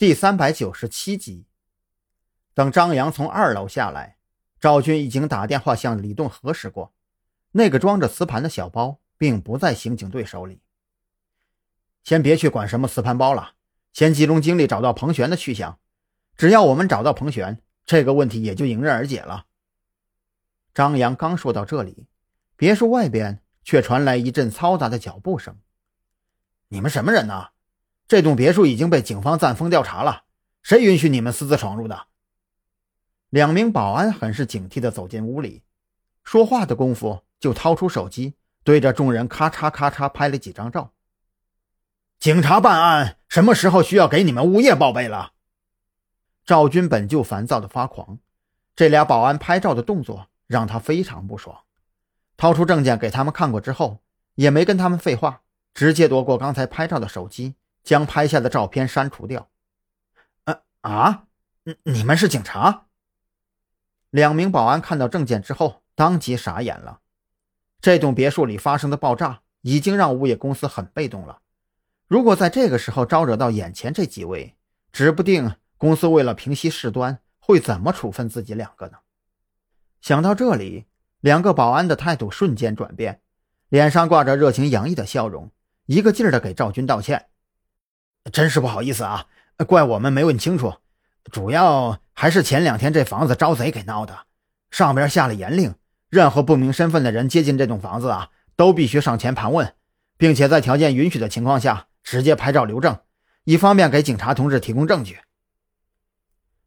第三百九十七集，等张扬从二楼下来，赵军已经打电话向李栋核实过，那个装着磁盘的小包并不在刑警队手里。先别去管什么磁盘包了，先集中精力找到彭璇的去向。只要我们找到彭璇，这个问题也就迎刃而解了。张扬刚说到这里，别墅外边却传来一阵嘈杂的脚步声。你们什么人呢？这栋别墅已经被警方暂封调查了，谁允许你们私自闯入的？两名保安很是警惕地走进屋里，说话的功夫就掏出手机，对着众人咔嚓咔嚓拍了几张照。警察办案什么时候需要给你们物业报备了？赵军本就烦躁的发狂，这俩保安拍照的动作让他非常不爽。掏出证件给他们看过之后，也没跟他们废话，直接夺过刚才拍照的手机。将拍下的照片删除掉。啊啊！你们是警察？两名保安看到证件之后，当即傻眼了。这栋别墅里发生的爆炸已经让物业公司很被动了。如果在这个时候招惹到眼前这几位，指不定公司为了平息事端会怎么处分自己两个呢？想到这里，两个保安的态度瞬间转变，脸上挂着热情洋溢的笑容，一个劲儿的给赵军道歉。真是不好意思啊，怪我们没问清楚，主要还是前两天这房子招贼给闹的，上边下了严令，任何不明身份的人接近这栋房子啊，都必须上前盘问，并且在条件允许的情况下直接拍照留证，以方便给警察同志提供证据。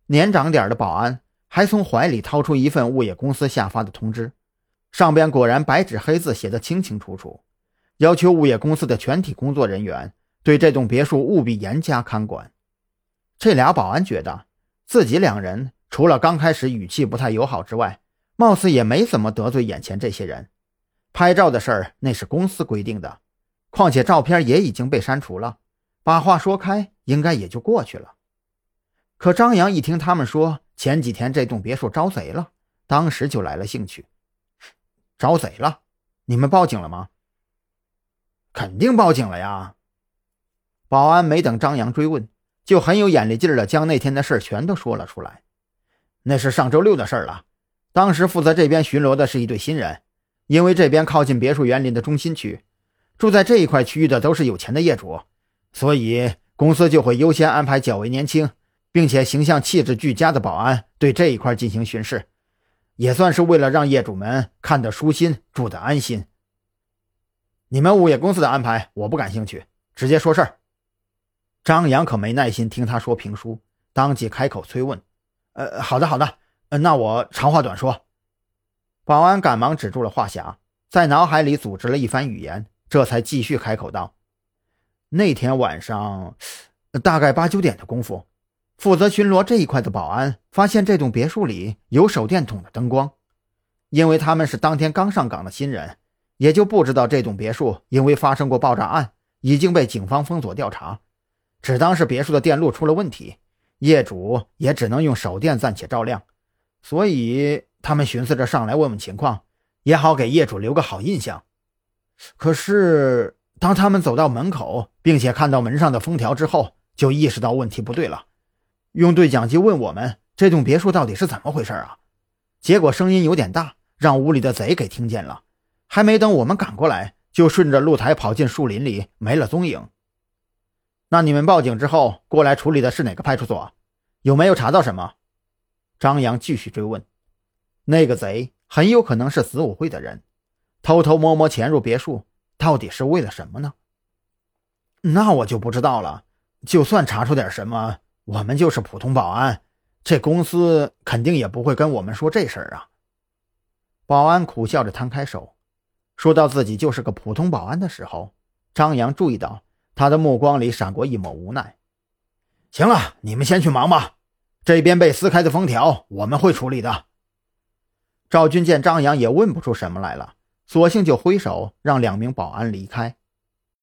年长点的保安还从怀里掏出一份物业公司下发的通知，上边果然白纸黑字写的清清楚楚，要求物业公司的全体工作人员。对这栋别墅务必严加看管。这俩保安觉得自己两人除了刚开始语气不太友好之外，貌似也没怎么得罪眼前这些人。拍照的事儿那是公司规定的，况且照片也已经被删除了，把话说开应该也就过去了。可张扬一听他们说前几天这栋别墅招贼了，当时就来了兴趣。招贼了？你们报警了吗？肯定报警了呀。保安没等张扬追问，就很有眼力劲儿的将那天的事全都说了出来。那是上周六的事儿了。当时负责这边巡逻的是一对新人，因为这边靠近别墅园林的中心区，住在这一块区域的都是有钱的业主，所以公司就会优先安排较为年轻，并且形象气质俱佳的保安对这一块进行巡视，也算是为了让业主们看得舒心，住得安心。你们物业公司的安排我不感兴趣，直接说事儿。张扬可没耐心听他说评书，当即开口催问：“呃，好的，好的，呃那我长话短说。”保安赶忙止住了话匣，在脑海里组织了一番语言，这才继续开口道：“那天晚上，大概八九点的功夫，负责巡逻这一块的保安发现这栋别墅里有手电筒的灯光，因为他们是当天刚上岗的新人，也就不知道这栋别墅因为发生过爆炸案，已经被警方封锁调查。”只当是别墅的电路出了问题，业主也只能用手电暂且照亮，所以他们寻思着上来问问情况，也好给业主留个好印象。可是当他们走到门口，并且看到门上的封条之后，就意识到问题不对了，用对讲机问我们这栋别墅到底是怎么回事啊？结果声音有点大，让屋里的贼给听见了，还没等我们赶过来，就顺着露台跑进树林里，没了踪影。那你们报警之后过来处理的是哪个派出所？有没有查到什么？张扬继续追问。那个贼很有可能是子午会的人，偷偷摸摸潜入别墅，到底是为了什么呢？那我就不知道了。就算查出点什么，我们就是普通保安，这公司肯定也不会跟我们说这事儿啊。保安苦笑着摊开手，说到自己就是个普通保安的时候，张扬注意到。他的目光里闪过一抹无奈。行了，你们先去忙吧。这边被撕开的封条，我们会处理的。赵军见张扬也问不出什么来了，索性就挥手让两名保安离开。